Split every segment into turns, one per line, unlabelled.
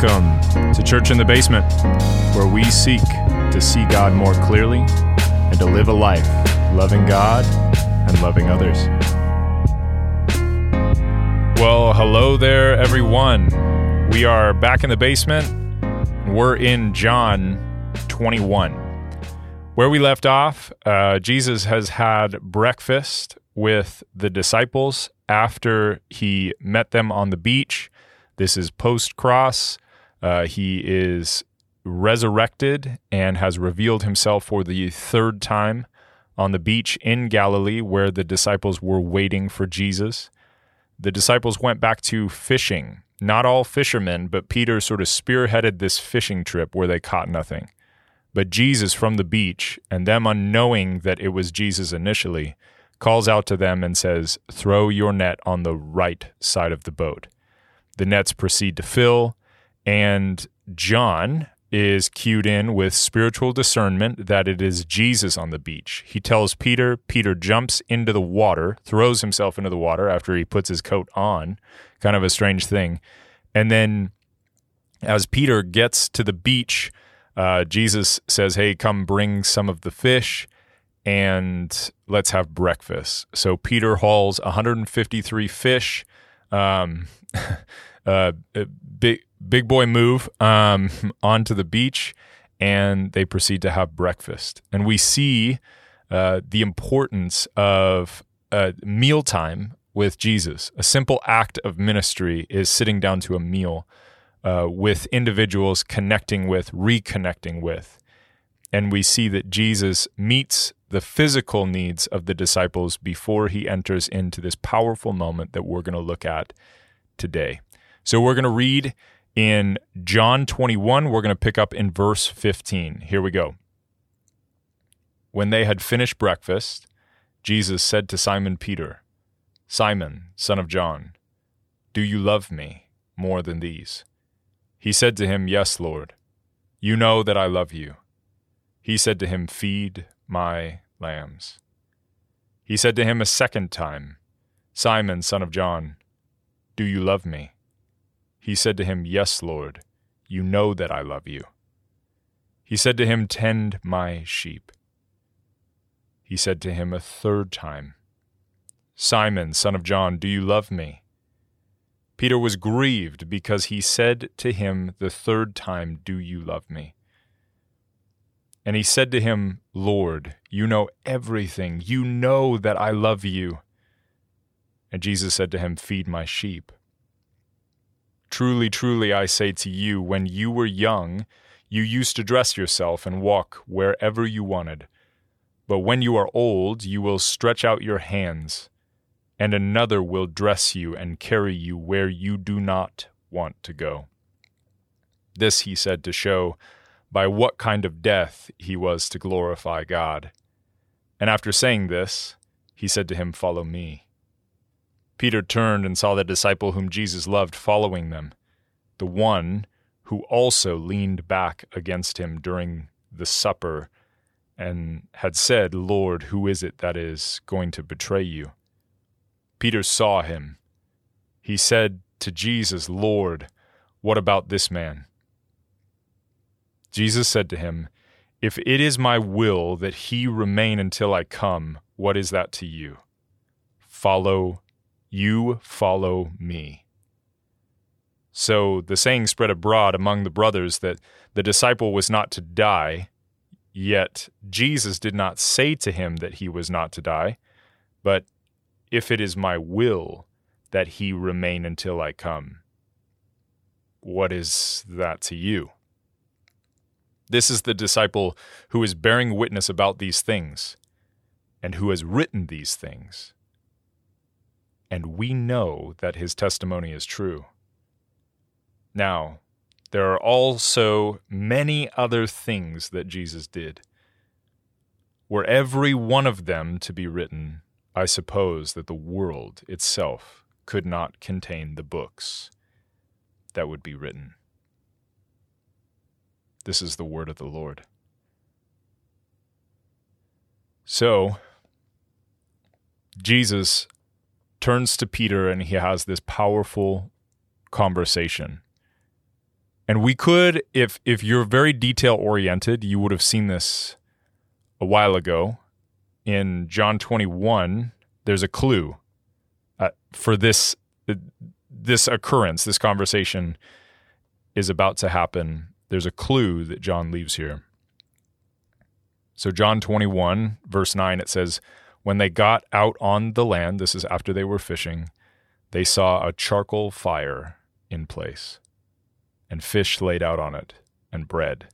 Welcome to Church in the Basement, where we seek to see God more clearly and to live a life loving God and loving others. Well, hello there, everyone. We are back in the basement. We're in John 21. Where we left off, uh, Jesus has had breakfast with the disciples after he met them on the beach. This is post cross. Uh, he is resurrected and has revealed himself for the third time on the beach in Galilee where the disciples were waiting for Jesus. The disciples went back to fishing. Not all fishermen, but Peter sort of spearheaded this fishing trip where they caught nothing. But Jesus from the beach, and them unknowing that it was Jesus initially, calls out to them and says, Throw your net on the right side of the boat. The nets proceed to fill, and John is cued in with spiritual discernment that it is Jesus on the beach. He tells Peter, Peter jumps into the water, throws himself into the water after he puts his coat on. Kind of a strange thing. And then as Peter gets to the beach, uh, Jesus says, Hey, come bring some of the fish and let's have breakfast. So Peter hauls 153 fish. Um, uh, big big boy move um, onto the beach, and they proceed to have breakfast. And we see uh, the importance of uh, mealtime with Jesus. A simple act of ministry is sitting down to a meal uh, with individuals, connecting with, reconnecting with. And we see that Jesus meets the physical needs of the disciples before he enters into this powerful moment that we're going to look at today. So we're going to read in John 21. We're going to pick up in verse 15. Here we go. When they had finished breakfast, Jesus said to Simon Peter, Simon, son of John, do you love me more than these? He said to him, Yes, Lord. You know that I love you. He said to him, Feed my lambs. He said to him a second time, Simon, son of John, do you love me? He said to him, Yes, Lord, you know that I love you. He said to him, Tend my sheep. He said to him a third time, Simon, son of John, do you love me? Peter was grieved because he said to him the third time, Do you love me? And he said to him, Lord, you know everything. You know that I love you. And Jesus said to him, Feed my sheep. Truly, truly, I say to you, when you were young, you used to dress yourself and walk wherever you wanted. But when you are old, you will stretch out your hands, and another will dress you and carry you where you do not want to go. This he said to show by what kind of death he was to glorify God. And after saying this, he said to him, Follow me. Peter turned and saw the disciple whom Jesus loved following them, the one who also leaned back against him during the supper and had said, Lord, who is it that is going to betray you? Peter saw him. He said to Jesus, Lord, what about this man? Jesus said to him, If it is my will that he remain until I come, what is that to you? Follow you follow me. So the saying spread abroad among the brothers that the disciple was not to die, yet Jesus did not say to him that he was not to die, but if it is my will that he remain until I come. What is that to you? This is the disciple who is bearing witness about these things and who has written these things and we know that his testimony is true. Now, there are also many other things that Jesus did. Were every one of them to be written, I suppose that the world itself could not contain the books that would be written. This is the word of the Lord. So, Jesus turns to Peter and he has this powerful conversation. And we could, if if you're very detail oriented, you would have seen this a while ago in John 21. There's a clue uh, for this this occurrence, this conversation is about to happen. There's a clue that John leaves here. So, John 21, verse 9, it says, When they got out on the land, this is after they were fishing, they saw a charcoal fire in place, and fish laid out on it, and bread.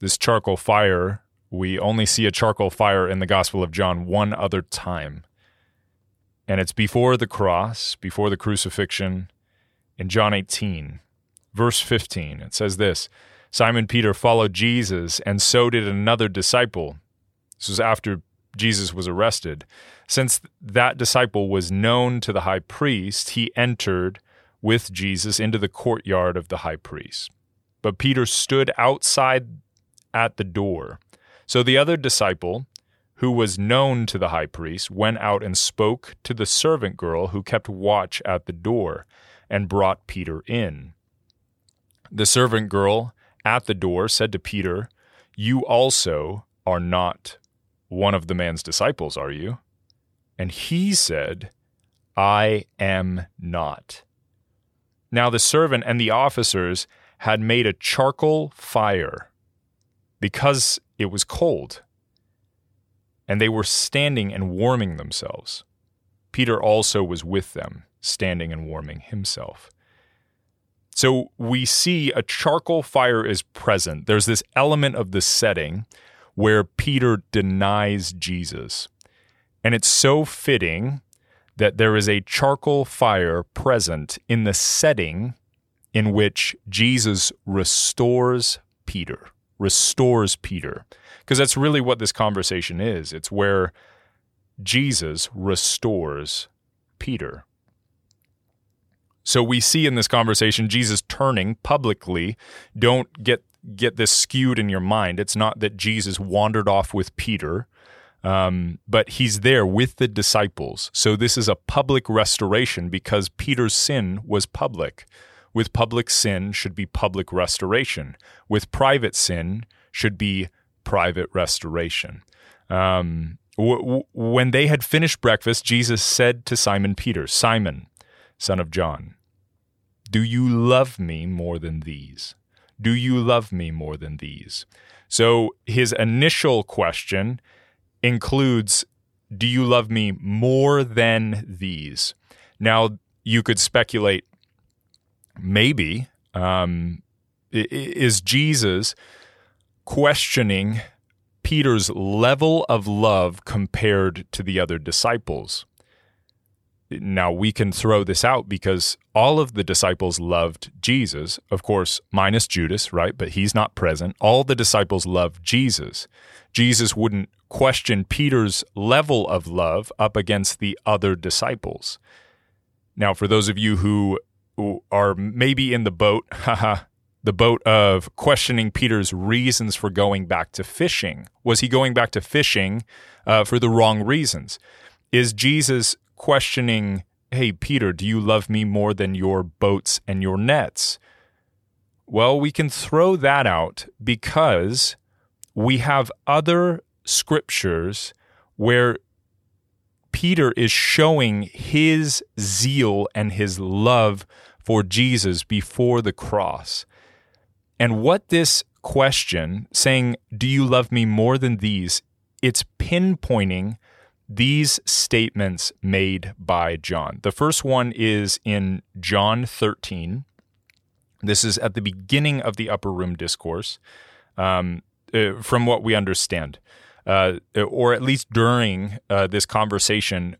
This charcoal fire, we only see a charcoal fire in the Gospel of John one other time. And it's before the cross, before the crucifixion, in John 18, verse 15. It says this Simon Peter followed Jesus, and so did another disciple. This was after Jesus was arrested. Since that disciple was known to the high priest, he entered with Jesus into the courtyard of the high priest. But Peter stood outside at the door. So the other disciple, who was known to the high priest, went out and spoke to the servant girl who kept watch at the door and brought Peter in. The servant girl at the door said to Peter, You also are not one of the man's disciples, are you? And he said, I am not. Now the servant and the officers had made a charcoal fire because it was cold, and they were standing and warming themselves. Peter also was with them, standing and warming himself. So we see a charcoal fire is present. There's this element of the setting where Peter denies Jesus. And it's so fitting that there is a charcoal fire present in the setting in which Jesus restores Peter, restores Peter. Because that's really what this conversation is. It's where Jesus restores Peter. So we see in this conversation Jesus turning publicly. Don't get get this skewed in your mind. It's not that Jesus wandered off with Peter, um, but he's there with the disciples. So this is a public restoration because Peter's sin was public. With public sin should be public restoration. With private sin should be private restoration. Um, w- w- when they had finished breakfast, Jesus said to Simon Peter, Simon, son of John, do you love me more than these? Do you love me more than these? So his initial question includes Do you love me more than these? Now, you could speculate maybe um, is Jesus questioning Peter's level of love compared to the other disciples? Now we can throw this out because all of the disciples loved Jesus, of course, minus Judas, right? But he's not present. All the disciples loved Jesus. Jesus wouldn't question Peter's level of love up against the other disciples. Now, for those of you who are maybe in the boat, haha, the boat of questioning Peter's reasons for going back to fishing. Was he going back to fishing uh, for the wrong reasons? Is Jesus questioning, Hey, Peter, do you love me more than your boats and your nets? Well, we can throw that out because we have other scriptures where Peter is showing his zeal and his love for Jesus before the cross. And what this question, saying, Do you love me more than these? It's pinpointing these statements made by John. The first one is in John 13. This is at the beginning of the upper room discourse, um, uh, from what we understand, uh, or at least during uh, this conversation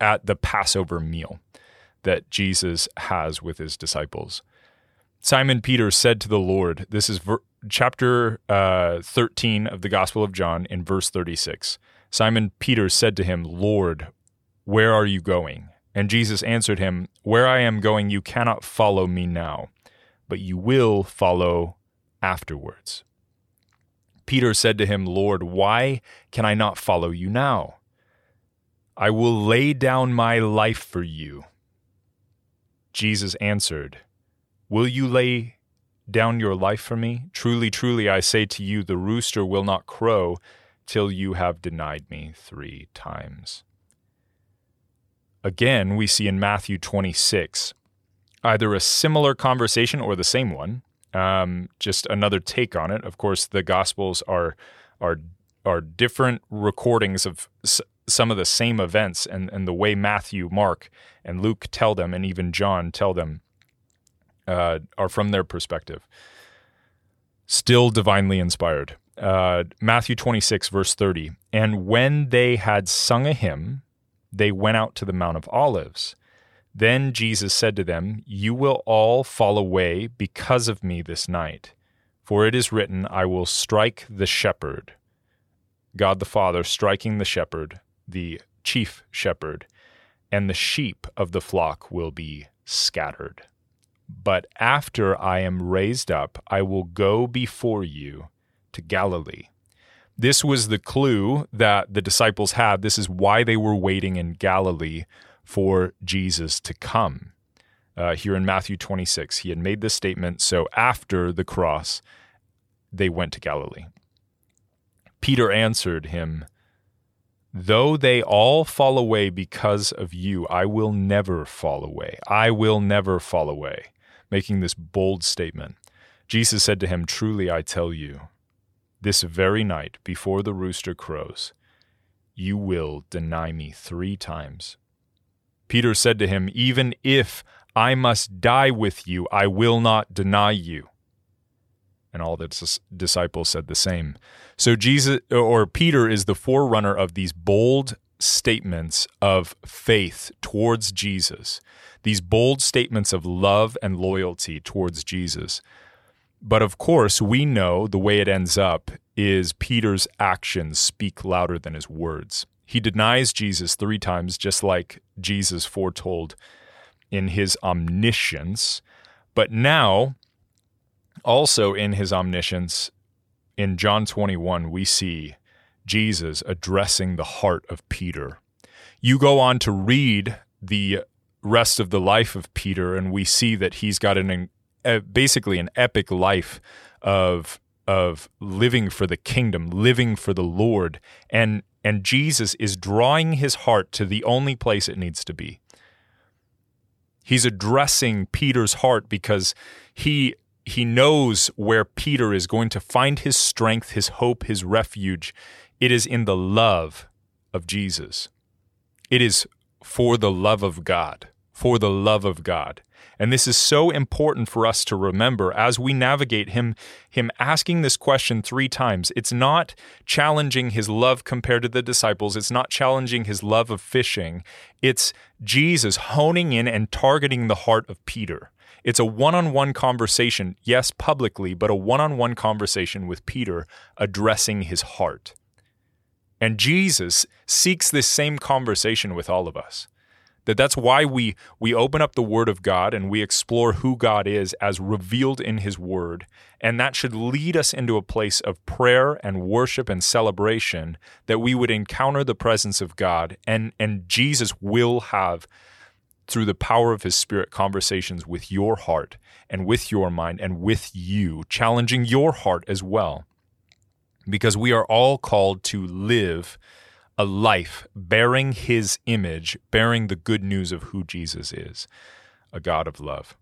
at the Passover meal that Jesus has with his disciples. Simon Peter said to the Lord, This is ver- chapter uh, 13 of the Gospel of John in verse 36. Simon Peter said to him, Lord, where are you going? And Jesus answered him, Where I am going, you cannot follow me now, but you will follow afterwards. Peter said to him, Lord, why can I not follow you now? I will lay down my life for you. Jesus answered, Will you lay down your life for me? Truly, truly, I say to you, the rooster will not crow till you have denied me three times. Again, we see in Matthew 26 either a similar conversation or the same one, um, just another take on it. Of course, the Gospels are are are different recordings of s- some of the same events, and and the way Matthew, Mark, and Luke tell them, and even John tell them, uh, are from their perspective. Still divinely inspired. Uh, Matthew 26, verse 30. And when they had sung a hymn, they went out to the Mount of Olives. Then Jesus said to them, You will all fall away because of me this night. For it is written, I will strike the shepherd, God the Father striking the shepherd, the chief shepherd, and the sheep of the flock will be scattered. But after I am raised up, I will go before you to Galilee. This was the clue that the disciples had. This is why they were waiting in Galilee for Jesus to come. Uh, here in Matthew 26, he had made this statement. So after the cross, they went to Galilee. Peter answered him, Though they all fall away because of you, I will never fall away. I will never fall away. Making this bold statement. Jesus said to him, Truly I tell you, this very night, before the rooster crows, you will deny me three times. Peter said to him, Even if I must die with you, I will not deny you. And all the disciples said the same. So Jesus or Peter is the forerunner of these bold statements of faith towards Jesus, these bold statements of love and loyalty towards Jesus. But of course, we know the way it ends up is Peter's actions speak louder than his words. He denies Jesus three times, just like Jesus foretold in his omniscience. But now, also in his omniscience, in John 21, we see Jesus addressing the heart of Peter. You go on to read the rest of the life of Peter, and we see that he's got an basically an epic life of of living for the kingdom, living for the Lord, and and Jesus is drawing his heart to the only place it needs to be. He's addressing Peter's heart because he he knows where Peter is going to find his strength, his hope, his refuge. It is in the love of Jesus. It is for the love of God, for the love of God. And this is so important for us to remember as we navigate him him asking this question 3 times. It's not challenging his love compared to the disciples. It's not challenging his love of fishing. It's Jesus honing in and targeting the heart of Peter. It's a one-on-one conversation, yes, publicly, but a one-on-one conversation with Peter addressing his heart. And Jesus seeks this same conversation with all of us that that's why we we open up the word of God and we explore who God is as revealed in his word. And that should lead us into a place of prayer and worship and celebration that we would encounter the presence of God and and Jesus will have through the power of his spirit conversations with your heart and with your mind and with you challenging your heart as well. Because we are all called to live a life bearing his image, bearing the good news of who Jesus is, a God of love.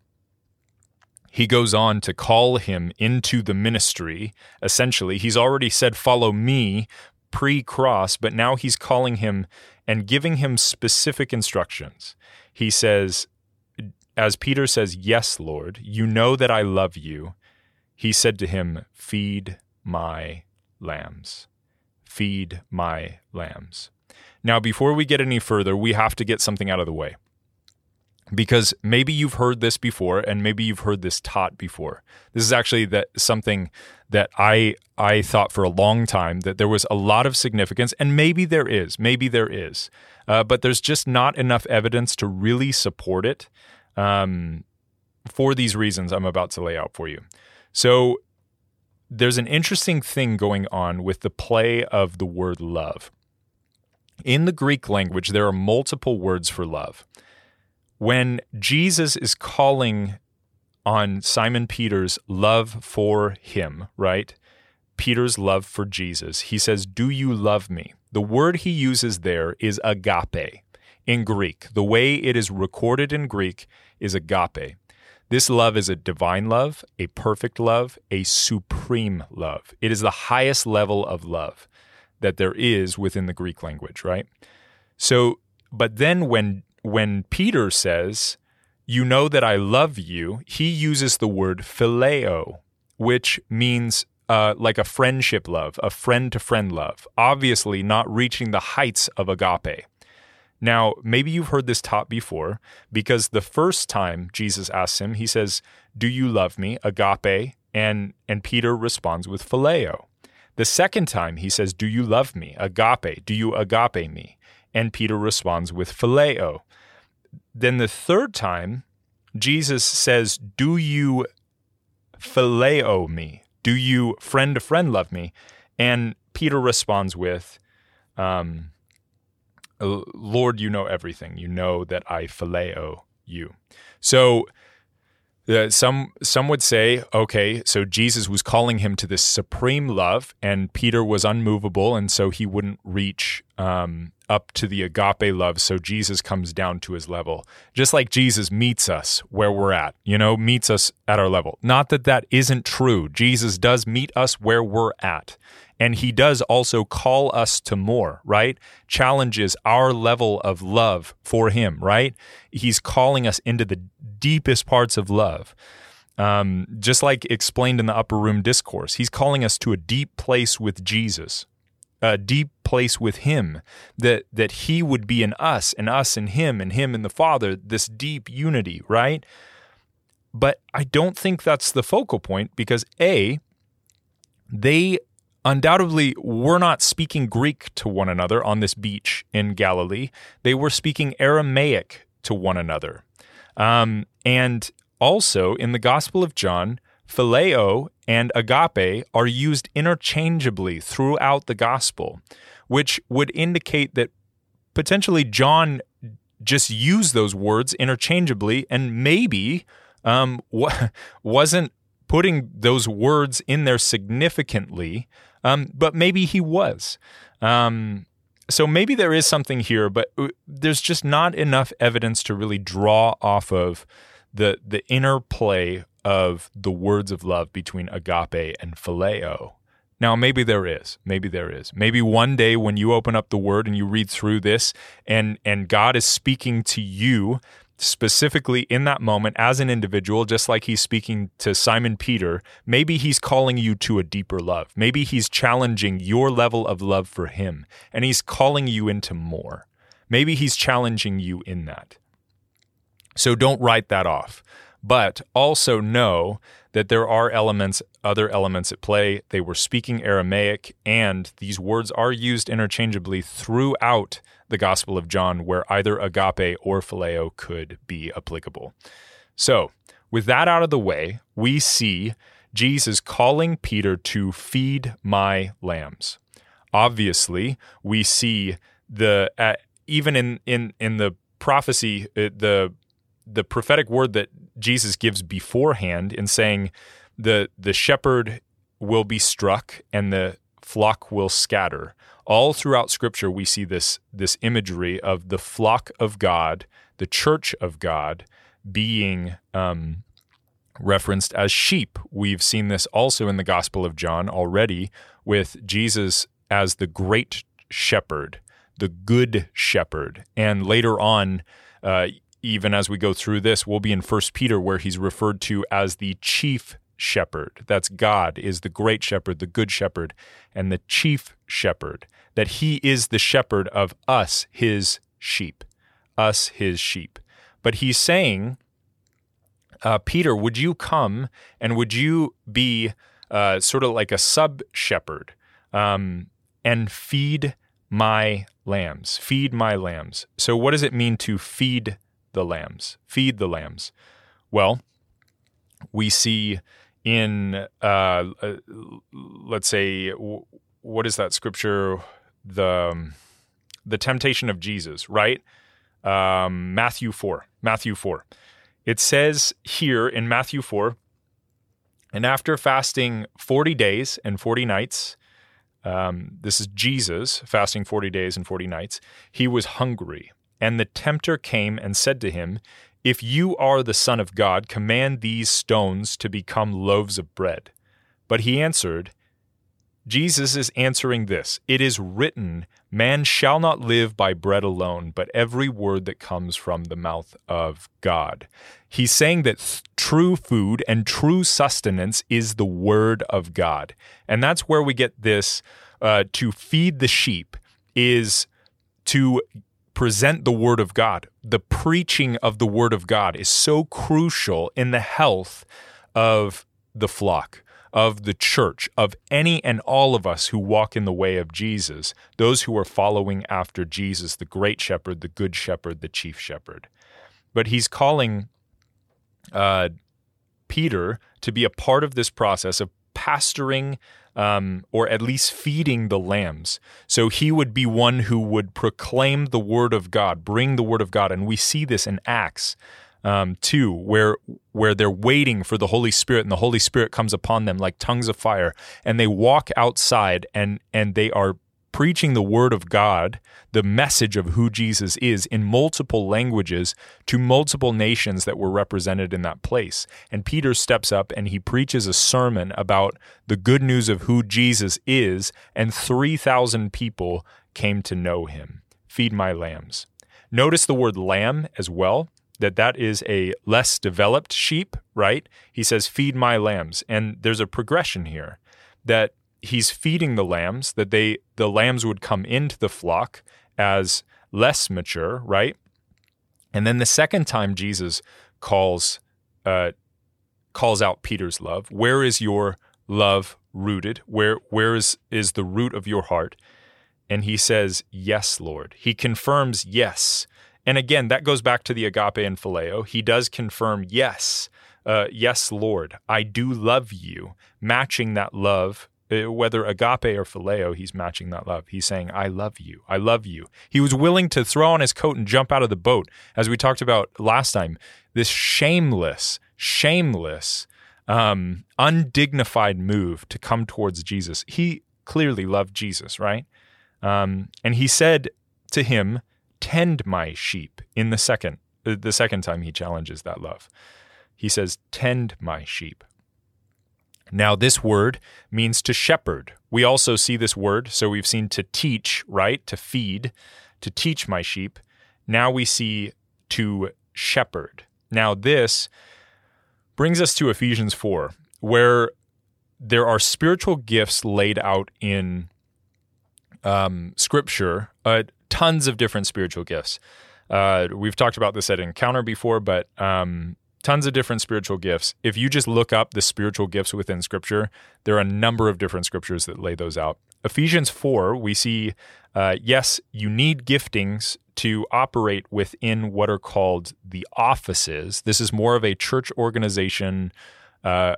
He goes on to call him into the ministry. Essentially, he's already said, Follow me pre cross, but now he's calling him and giving him specific instructions. He says, As Peter says, Yes, Lord, you know that I love you. He said to him, Feed my lambs feed my lambs. Now, before we get any further, we have to get something out of the way. Because maybe you've heard this before and maybe you've heard this taught before. This is actually that something that I I thought for a long time that there was a lot of significance and maybe there is, maybe there is. Uh, but there's just not enough evidence to really support it um, for these reasons I'm about to lay out for you. So there's an interesting thing going on with the play of the word love. In the Greek language, there are multiple words for love. When Jesus is calling on Simon Peter's love for him, right? Peter's love for Jesus. He says, Do you love me? The word he uses there is agape in Greek. The way it is recorded in Greek is agape. This love is a divine love, a perfect love, a supreme love. It is the highest level of love that there is within the Greek language, right? So, but then when when Peter says, "You know that I love you," he uses the word phileo, which means uh, like a friendship love, a friend to friend love. Obviously, not reaching the heights of agape. Now, maybe you've heard this taught before because the first time Jesus asks him, he says, "Do you love me?" agape, and and Peter responds with phileo. The second time he says, "Do you love me?" agape, "Do you agape me?" And Peter responds with phileo. Then the third time Jesus says, "Do you phileo me?" Do you friend to friend love me? And Peter responds with, um, Lord, you know everything. You know that I phileo you. So uh, some some would say, okay, so Jesus was calling him to this supreme love, and Peter was unmovable, and so he wouldn't reach um, up to the agape love. So Jesus comes down to his level, just like Jesus meets us where we're at, you know, meets us at our level. Not that that isn't true. Jesus does meet us where we're at. And he does also call us to more, right? Challenges our level of love for him, right? He's calling us into the deepest parts of love. Um, just like explained in the upper room discourse, he's calling us to a deep place with Jesus, a deep place with him that that he would be in us and us in him and him in the father this deep unity right but i don't think that's the focal point because a they undoubtedly were not speaking greek to one another on this beach in galilee. They were speaking aramaic to one another. Um, and also in the gospel of john phileo and agape are used interchangeably throughout the gospel, which would indicate that potentially John just used those words interchangeably and maybe um, wasn't putting those words in there significantly, um, but maybe he was. Um, so maybe there is something here, but uh, there's just not enough evidence to really draw off of the the interplay of the words of love between agape and phileo. Now, maybe there is. Maybe there is. Maybe one day when you open up the word and you read through this and and God is speaking to you specifically in that moment as an individual just like he's speaking to Simon Peter, maybe he's calling you to a deeper love. Maybe he's challenging your level of love for him and he's calling you into more. Maybe he's challenging you in that. So don't write that off but also know that there are elements, other elements at play. They were speaking Aramaic, and these words are used interchangeably throughout the Gospel of John, where either agape or phileo could be applicable. So, with that out of the way, we see Jesus calling Peter to feed my lambs. Obviously, we see the uh, even in in in the prophecy, uh, the the prophetic word that Jesus gives beforehand in saying the the shepherd will be struck and the flock will scatter. All throughout scripture we see this this imagery of the flock of God, the church of God being um, referenced as sheep. We've seen this also in the Gospel of John already with Jesus as the great shepherd, the good shepherd. And later on, uh, even as we go through this, we'll be in First Peter where he's referred to as the chief shepherd. That's God is the great shepherd, the good shepherd, and the chief shepherd. That he is the shepherd of us, his sheep, us, his sheep. But he's saying, uh, Peter, would you come and would you be uh, sort of like a sub shepherd um, and feed my lambs? Feed my lambs. So, what does it mean to feed the lambs, feed the lambs. Well, we see in, uh, uh, let's say, what is that scripture? The um, the temptation of Jesus, right? Um, Matthew four. Matthew four. It says here in Matthew 4 and after fasting 40 days and 40 nights, um, this is Jesus fasting 40 days and 40 nights, he was hungry. And the tempter came and said to him, If you are the Son of God, command these stones to become loaves of bread. But he answered, Jesus is answering this It is written, Man shall not live by bread alone, but every word that comes from the mouth of God. He's saying that th- true food and true sustenance is the word of God. And that's where we get this uh, to feed the sheep is to present the word of God. The preaching of the word of God is so crucial in the health of the flock of the church, of any and all of us who walk in the way of Jesus, those who are following after Jesus, the great shepherd, the good shepherd, the chief shepherd. But he's calling uh, Peter to be a part of this process of pastoring um, or at least feeding the lambs. So he would be one who would proclaim the word of God, bring the word of God. And we see this in Acts um, too, where where they're waiting for the Holy Spirit, and the Holy Spirit comes upon them like tongues of fire, and they walk outside and and they are preaching the word of God, the message of who Jesus is in multiple languages to multiple nations that were represented in that place. And Peter steps up and he preaches a sermon about the good news of who Jesus is, and 3,000 people came to know him. Feed my lambs. Notice the word lamb as well that that is a less developed sheep, right? He says, "Feed my lambs," and there's a progression here that he's feeding the lambs. That they the lambs would come into the flock as less mature, right? And then the second time Jesus calls uh, calls out Peter's love. Where is your love rooted? Where where is is the root of your heart? And he says, "Yes, Lord." He confirms, "Yes." And again, that goes back to the agape and phileo. He does confirm, yes, uh, yes, Lord, I do love you, matching that love. Uh, whether agape or phileo, he's matching that love. He's saying, I love you. I love you. He was willing to throw on his coat and jump out of the boat, as we talked about last time. This shameless, shameless, um, undignified move to come towards Jesus. He clearly loved Jesus, right? Um, and he said to him, tend my sheep in the second uh, the second time he challenges that love he says tend my sheep now this word means to shepherd. We also see this word so we've seen to teach right? To feed to teach my sheep. Now we see to shepherd. Now this brings us to ephesians 4 where there are spiritual gifts laid out in um, scripture uh, tons of different spiritual gifts. Uh, we've talked about this at Encounter before, but um, tons of different spiritual gifts. If you just look up the spiritual gifts within Scripture, there are a number of different scriptures that lay those out. Ephesians 4, we see, uh, yes, you need giftings to operate within what are called the offices. This is more of a church organization. Uh,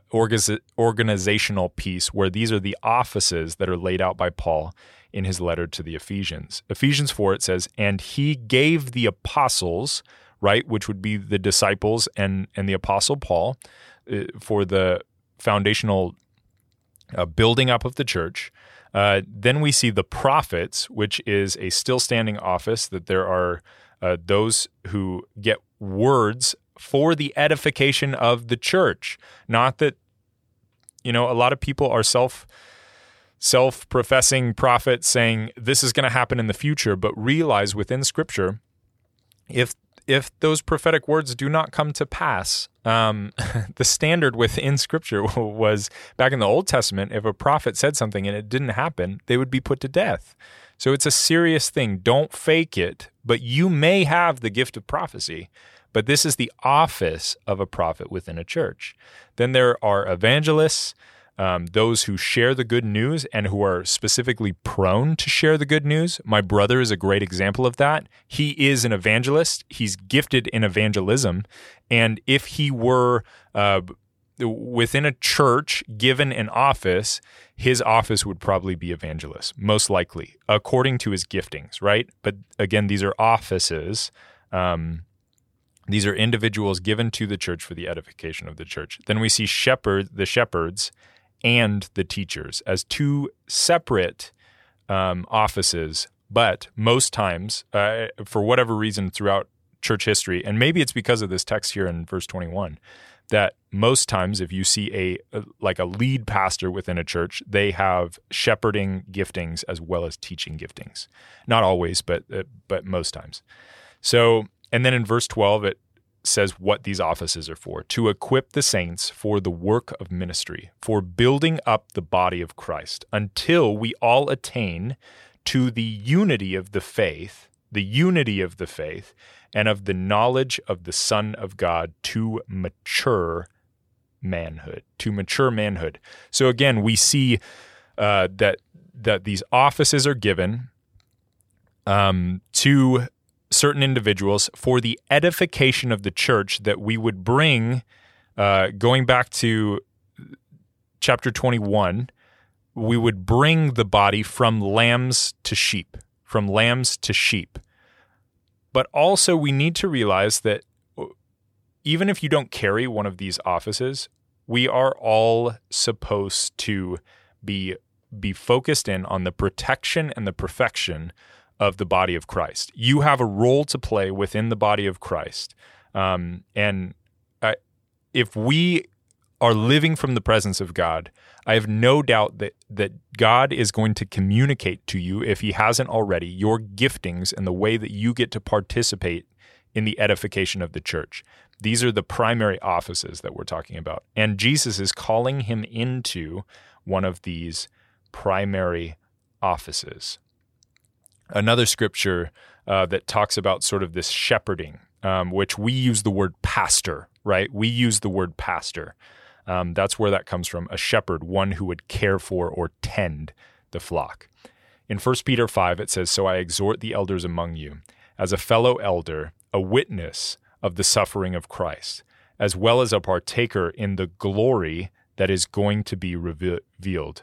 organizational piece where these are the offices that are laid out by Paul in his letter to the Ephesians. Ephesians 4, it says, And he gave the apostles, right, which would be the disciples and, and the apostle Paul, uh, for the foundational uh, building up of the church. Uh, then we see the prophets, which is a still standing office, that there are uh, those who get words for the edification of the church. Not that, you know, a lot of people are self self professing prophets saying this is going to happen in the future, but realize within scripture, if if those prophetic words do not come to pass, um, the standard within Scripture was back in the Old Testament. If a prophet said something and it didn't happen, they would be put to death. So it's a serious thing. Don't fake it, but you may have the gift of prophecy. But this is the office of a prophet within a church. Then there are evangelists um, those who share the good news and who are specifically prone to share the good news. My brother is a great example of that. He is an evangelist, he's gifted in evangelism. And if he were uh, within a church given an office, his office would probably be evangelist, most likely, according to his giftings, right? But again, these are offices. Um, These are individuals given to the church for the edification of the church. Then we see shepherd, the shepherds and the teachers as two separate um, offices, but most times, uh, for whatever reason, throughout church history, and maybe it's because of this text here in verse 21, that most times if you see a like a lead pastor within a church they have shepherding giftings as well as teaching giftings. Not always but uh, but most times. So and then in verse 12 it says what these offices are for to equip the saints for the work of ministry for building up the body of Christ until we all attain to the unity of the faith the unity of the faith and of the knowledge of the Son of God to mature manhood, to mature manhood. So again, we see uh, that that these offices are given um, to certain individuals for the edification of the church that we would bring. Uh, going back to chapter 21, we would bring the body from lambs to sheep, from lambs to sheep. But also, we need to realize that uh, even if you don't carry one of these offices, we are all supposed to be be focused in on the protection and the perfection of the body of Christ. You have a role to play within the body of Christ, um, and uh, if we are living from the presence of God, I have no doubt that that God is going to communicate to you if he hasn't already your giftings and the way that you get to participate in the edification of the church. These are the primary offices that we're talking about. And Jesus is calling him into one of these primary offices. Another scripture uh, that talks about sort of this shepherding, um, which we use the word pastor, right? We use the word pastor. Um, that's where that comes from. A shepherd, one who would care for or tend the flock. In 1 Peter 5, it says, So I exhort the elders among you, as a fellow elder, a witness of the suffering of Christ, as well as a partaker in the glory that is going to be revealed.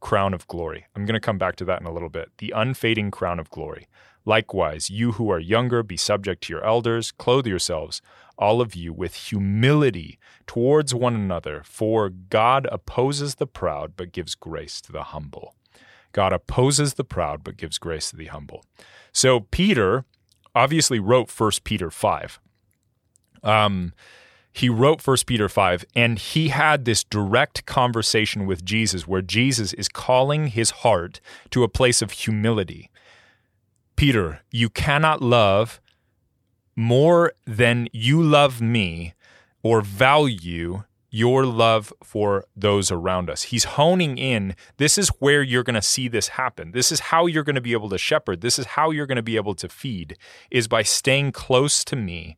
Crown of glory. I'm going to come back to that in a little bit. The unfading crown of glory. Likewise, you who are younger, be subject to your elders, clothe yourselves, all of you, with humility towards one another, for God opposes the proud, but gives grace to the humble. God opposes the proud, but gives grace to the humble. So Peter obviously wrote First Peter 5. Um, he wrote First Peter 5 and he had this direct conversation with Jesus where Jesus is calling his heart to a place of humility. Peter, you cannot love more than you love me or value your love for those around us. He's honing in. This is where you're going to see this happen. This is how you're going to be able to shepherd. This is how you're going to be able to feed is by staying close to me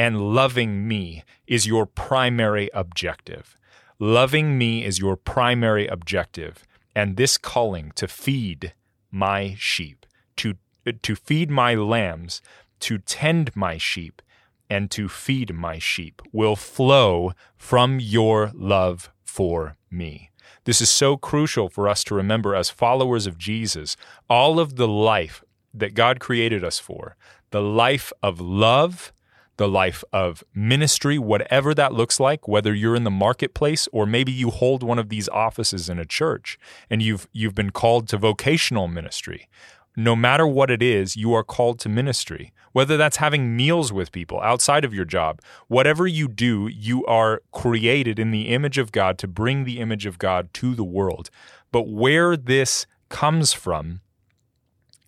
and loving me is your primary objective. Loving me is your primary objective. And this calling to feed my sheep, to to feed my lambs, to tend my sheep, and to feed my sheep will flow from your love for me. This is so crucial for us to remember as followers of Jesus. All of the life that God created us for, the life of love, the life of ministry, whatever that looks like, whether you're in the marketplace or maybe you hold one of these offices in a church and you've you've been called to vocational ministry no matter what it is, you are called to ministry. Whether that's having meals with people outside of your job, whatever you do, you are created in the image of God to bring the image of God to the world. But where this comes from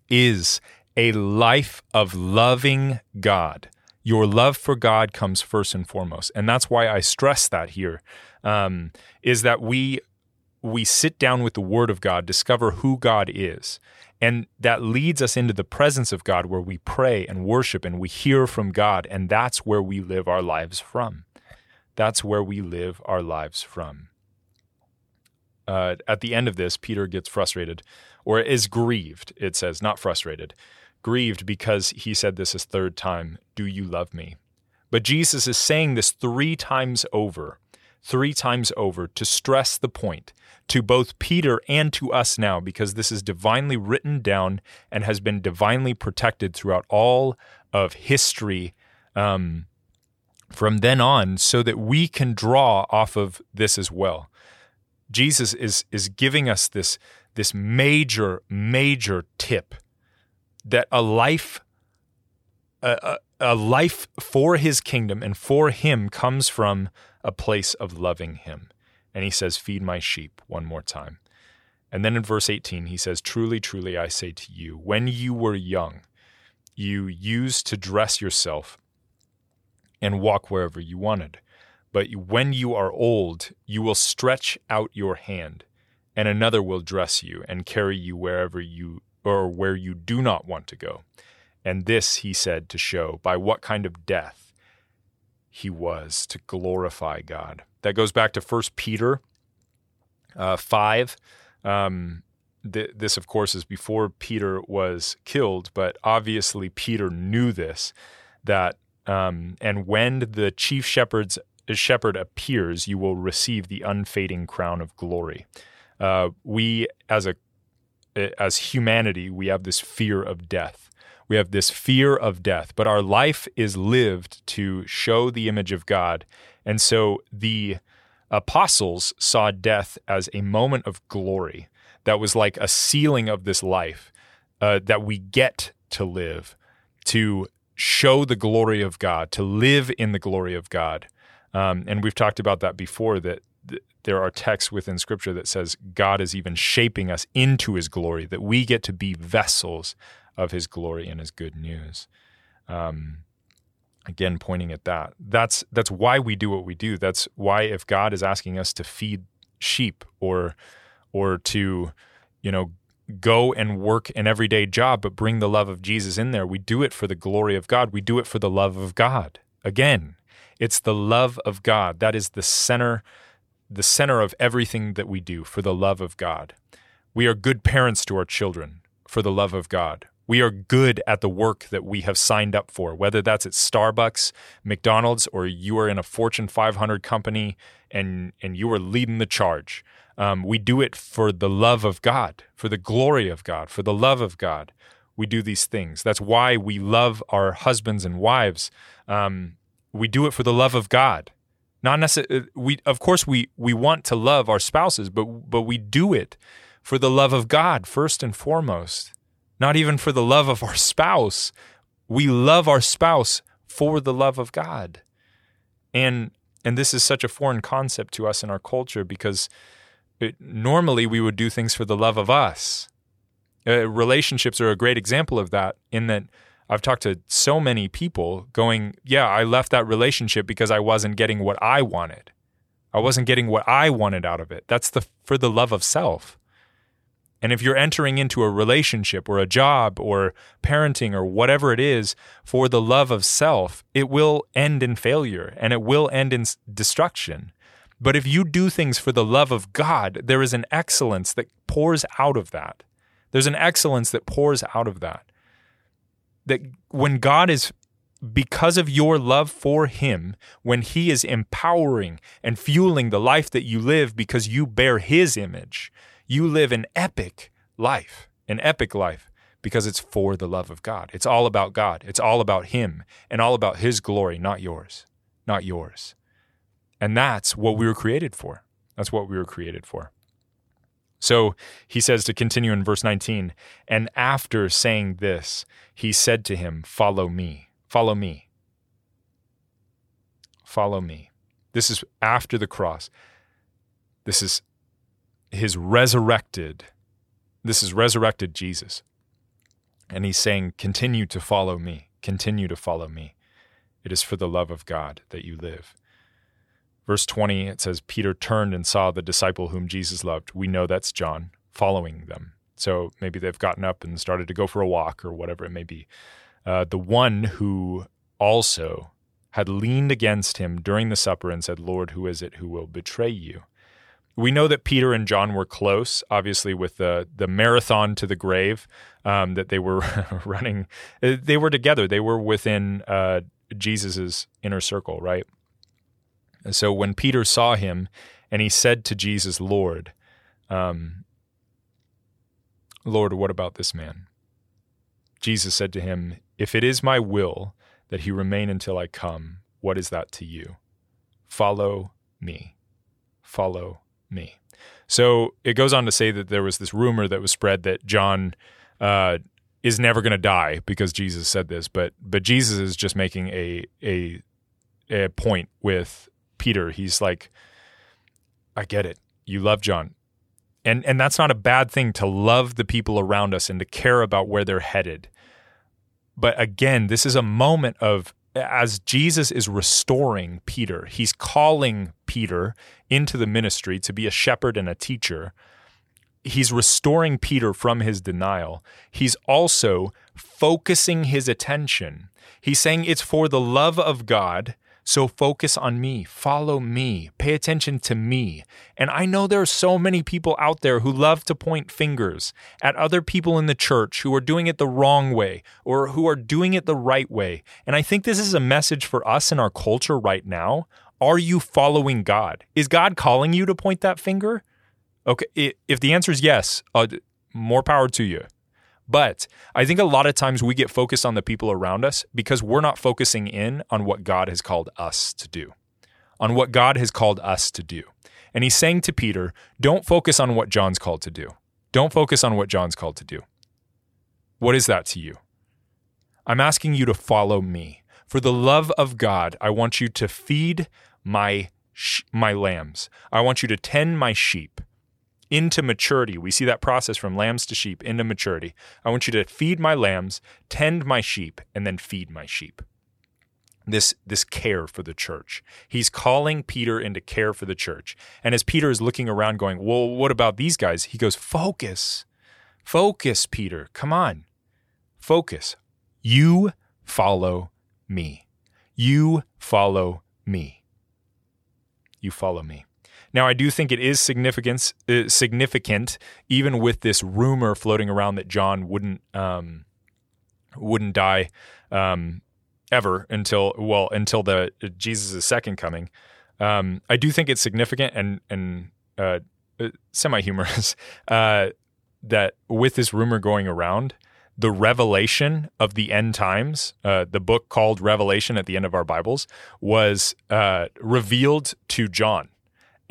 is a life of loving God. Your love for God comes first and foremost, and that's why I stress that here. Um, is that we we sit down with the Word of God, discover who God is, and that leads us into the presence of God where we pray and worship and we hear from God. And that's where we live our lives from. That's where we live our lives from. Uh, at the end of this, Peter gets frustrated or is grieved, it says, not frustrated, grieved because he said this his third time Do you love me? But Jesus is saying this three times over, three times over to stress the point to both Peter and to us now, because this is divinely written down and has been divinely protected throughout all of history um, from then on, so that we can draw off of this as well. Jesus is is giving us this this major major tip that a life a, a, life for his kingdom and for him comes from a place of loving him. And he says, Feed my sheep one more time. And then in verse 18, he says, Truly, truly, I say to you, when you were young, you used to dress yourself and walk wherever you wanted. But when you are old, you will stretch out your hand, and another will dress you and carry you wherever you or where you do not want to go. And this he said to show by what kind of death he was to glorify God. That goes back to 1 Peter uh, 5. Um, th- this, of course, is before Peter was killed, but obviously Peter knew this that, um, and when the chief shepherd's shepherd appears, you will receive the unfading crown of glory. Uh, we, as a as humanity, we have this fear of death. We have this fear of death, but our life is lived to show the image of God. And so the apostles saw death as a moment of glory that was like a sealing of this life uh, that we get to live, to show the glory of God, to live in the glory of God. Um, and we've talked about that before that there are texts within scripture that says God is even shaping us into his glory, that we get to be vessels of his glory and his good news. Um, again, pointing at that. That's that's why we do what we do. That's why if God is asking us to feed sheep or or to, you know, go and work an everyday job, but bring the love of Jesus in there, we do it for the glory of God. We do it for the love of God. Again, it's the love of God. That is the center the center of everything that we do for the love of God. We are good parents to our children for the love of God. We are good at the work that we have signed up for, whether that's at Starbucks, McDonald's, or you are in a Fortune 500 company and, and you are leading the charge. Um, we do it for the love of God, for the glory of God, for the love of God. We do these things. That's why we love our husbands and wives. Um, we do it for the love of God. Not necessarily. Uh, we of course we we want to love our spouses, but but we do it for the love of God first and foremost. Not even for the love of our spouse. We love our spouse for the love of God. And and this is such a foreign concept to us in our culture because it, normally we would do things for the love of us. Uh, relationships are a great example of that in that I've talked to so many people going, yeah, I left that relationship because I wasn't getting what I wanted. I wasn't getting what I wanted out of it. That's the for the love of self. And if you're entering into a relationship or a job or parenting or whatever it is for the love of self, it will end in failure and it will end in destruction. But if you do things for the love of God, there is an excellence that pours out of that. There's an excellence that pours out of that that when God is because of your love for him, when he is empowering and fueling the life that you live because you bear his image, you live an epic life, an epic life because it's for the love of God. It's all about God. It's all about him and all about his glory, not yours, not yours. And that's what we were created for. That's what we were created for. So he says to continue in verse 19, and after saying this, he said to him, Follow me, follow me, follow me. This is after the cross. This is his resurrected, this is resurrected Jesus. And he's saying, Continue to follow me, continue to follow me. It is for the love of God that you live. Verse 20, it says, Peter turned and saw the disciple whom Jesus loved. We know that's John following them. So maybe they've gotten up and started to go for a walk or whatever it may be. Uh, the one who also had leaned against him during the supper and said, Lord, who is it who will betray you? We know that Peter and John were close, obviously, with the, the marathon to the grave um, that they were running. They were together, they were within uh, Jesus's inner circle, right? And so when Peter saw him and he said to Jesus, Lord, um, Lord, what about this man? Jesus said to him, If it is my will that he remain until I come, what is that to you? Follow me. Follow me. So it goes on to say that there was this rumor that was spread that John uh, is never going to die because Jesus said this, but but Jesus is just making a a a point with Peter. He's like, I get it. You love John. And and that's not a bad thing to love the people around us and to care about where they're headed. But again, this is a moment of as Jesus is restoring Peter, he's calling Peter into the ministry to be a shepherd and a teacher. He's restoring Peter from his denial. He's also focusing his attention. He's saying it's for the love of God so focus on me, follow me, pay attention to me. And I know there are so many people out there who love to point fingers at other people in the church who are doing it the wrong way or who are doing it the right way. And I think this is a message for us in our culture right now. Are you following God? Is God calling you to point that finger? Okay, if the answer is yes, uh, more power to you. But I think a lot of times we get focused on the people around us because we're not focusing in on what God has called us to do, on what God has called us to do. And he's saying to Peter, don't focus on what John's called to do. Don't focus on what John's called to do. What is that to you? I'm asking you to follow me. For the love of God, I want you to feed my sh- my lambs. I want you to tend my sheep into maturity. We see that process from lambs to sheep into maturity. I want you to feed my lambs, tend my sheep, and then feed my sheep. This, this care for the church. He's calling Peter into care for the church. And as Peter is looking around, going, Well, what about these guys? He goes, Focus. Focus, Peter. Come on. Focus. You follow me. You follow me. You follow me. Now, I do think it is significant, uh, significant, even with this rumor floating around that John wouldn't um, wouldn't die um, ever until well until the uh, Jesus' second coming. Um, I do think it's significant and and uh, uh semi humorous uh, that with this rumor going around, the revelation of the end times, uh, the book called Revelation at the end of our Bibles, was uh, revealed to John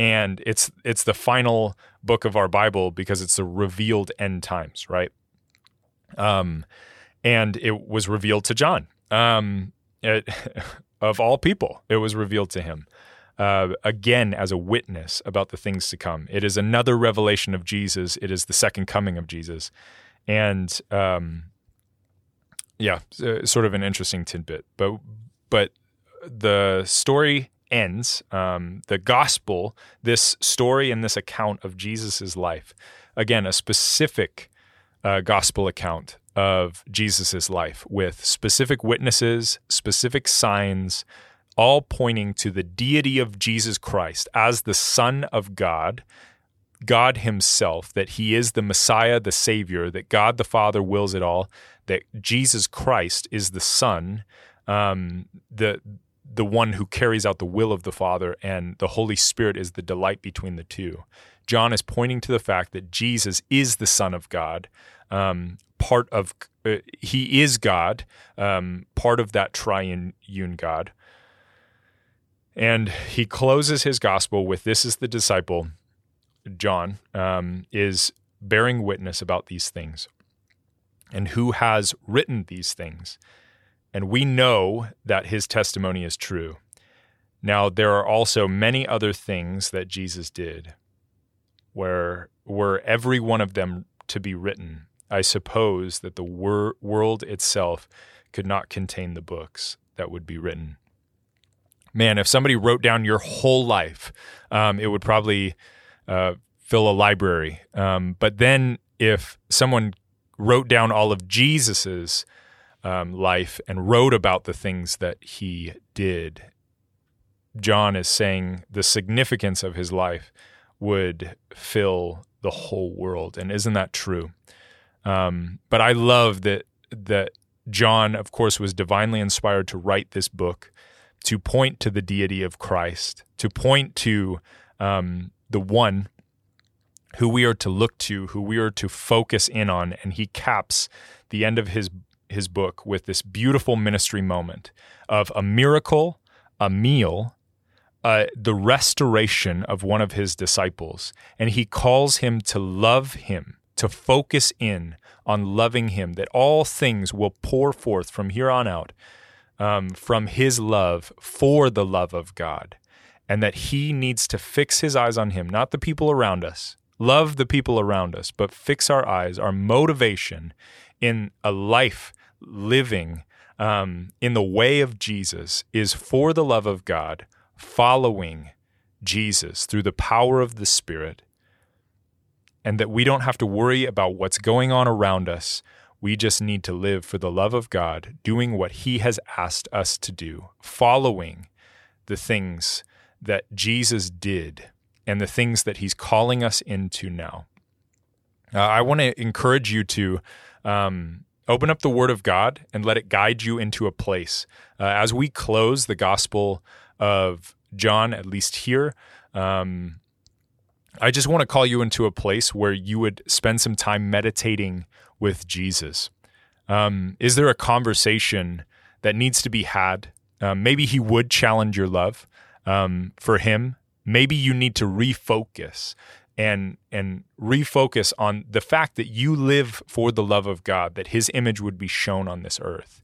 and it's it's the final book of our Bible because it's the revealed end times, right? Um, and it was revealed to John. Um, it, of all people, it was revealed to him. Uh, again, as a witness about the things to come. It is another revelation of Jesus. It is the second coming of Jesus, and um, yeah, sort of an interesting tidbit. But but the story ends, um, the gospel, this story and this account of Jesus' life, again, a specific uh, gospel account of Jesus' life with specific witnesses, specific signs, all pointing to the deity of Jesus Christ as the Son of God, God Himself, that He is the Messiah, the Savior, that God the Father wills it all, that Jesus Christ is the Son, um, the the one who carries out the will of the Father, and the Holy Spirit is the delight between the two. John is pointing to the fact that Jesus is the Son of God, um, part of uh, he is God, um, part of that triune God. And he closes his gospel with this is the disciple, John, um, is bearing witness about these things. And who has written these things? And we know that his testimony is true. Now, there are also many other things that Jesus did where were every one of them to be written, I suppose that the wor- world itself could not contain the books that would be written. Man, if somebody wrote down your whole life, um, it would probably uh, fill a library. Um, but then if someone wrote down all of Jesus's um, life and wrote about the things that he did, John is saying the significance of his life would fill the whole world. And isn't that true? Um, but I love that that John, of course, was divinely inspired to write this book to point to the deity of Christ, to point to um, the one who we are to look to, who we are to focus in on. And he caps the end of his his book with this beautiful ministry moment of a miracle, a meal, uh, the restoration of one of his disciples, and he calls him to love him, to focus in on loving him, that all things will pour forth from here on out um, from his love for the love of God, and that he needs to fix his eyes on him, not the people around us. Love the people around us, but fix our eyes, our motivation in a life living um, in the way of Jesus is for the love of God following Jesus through the power of the Spirit, and that we don't have to worry about what's going on around us. We just need to live for the love of God, doing what He has asked us to do, following the things that Jesus did and the things that He's calling us into now. Uh, I want to encourage you to um, open up the Word of God and let it guide you into a place. Uh, as we close the Gospel of John, at least here. Um, I just want to call you into a place where you would spend some time meditating with Jesus. Um, is there a conversation that needs to be had? Um, maybe he would challenge your love um, for him. Maybe you need to refocus and and refocus on the fact that you live for the love of God, that His image would be shown on this earth.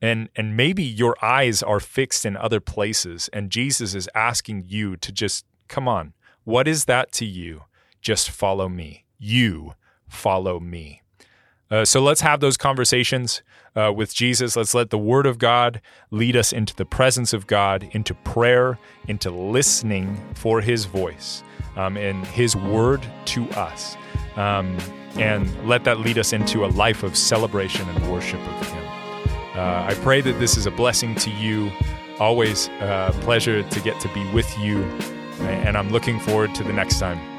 And and maybe your eyes are fixed in other places and Jesus is asking you to just come on what is that to you? Just follow me. You follow me uh, so let's have those conversations uh, with Jesus. Let's let the Word of God lead us into the presence of God, into prayer, into listening for His voice um, and His Word to us. Um, and let that lead us into a life of celebration and worship of Him. Uh, I pray that this is a blessing to you. Always a pleasure to get to be with you. And I'm looking forward to the next time.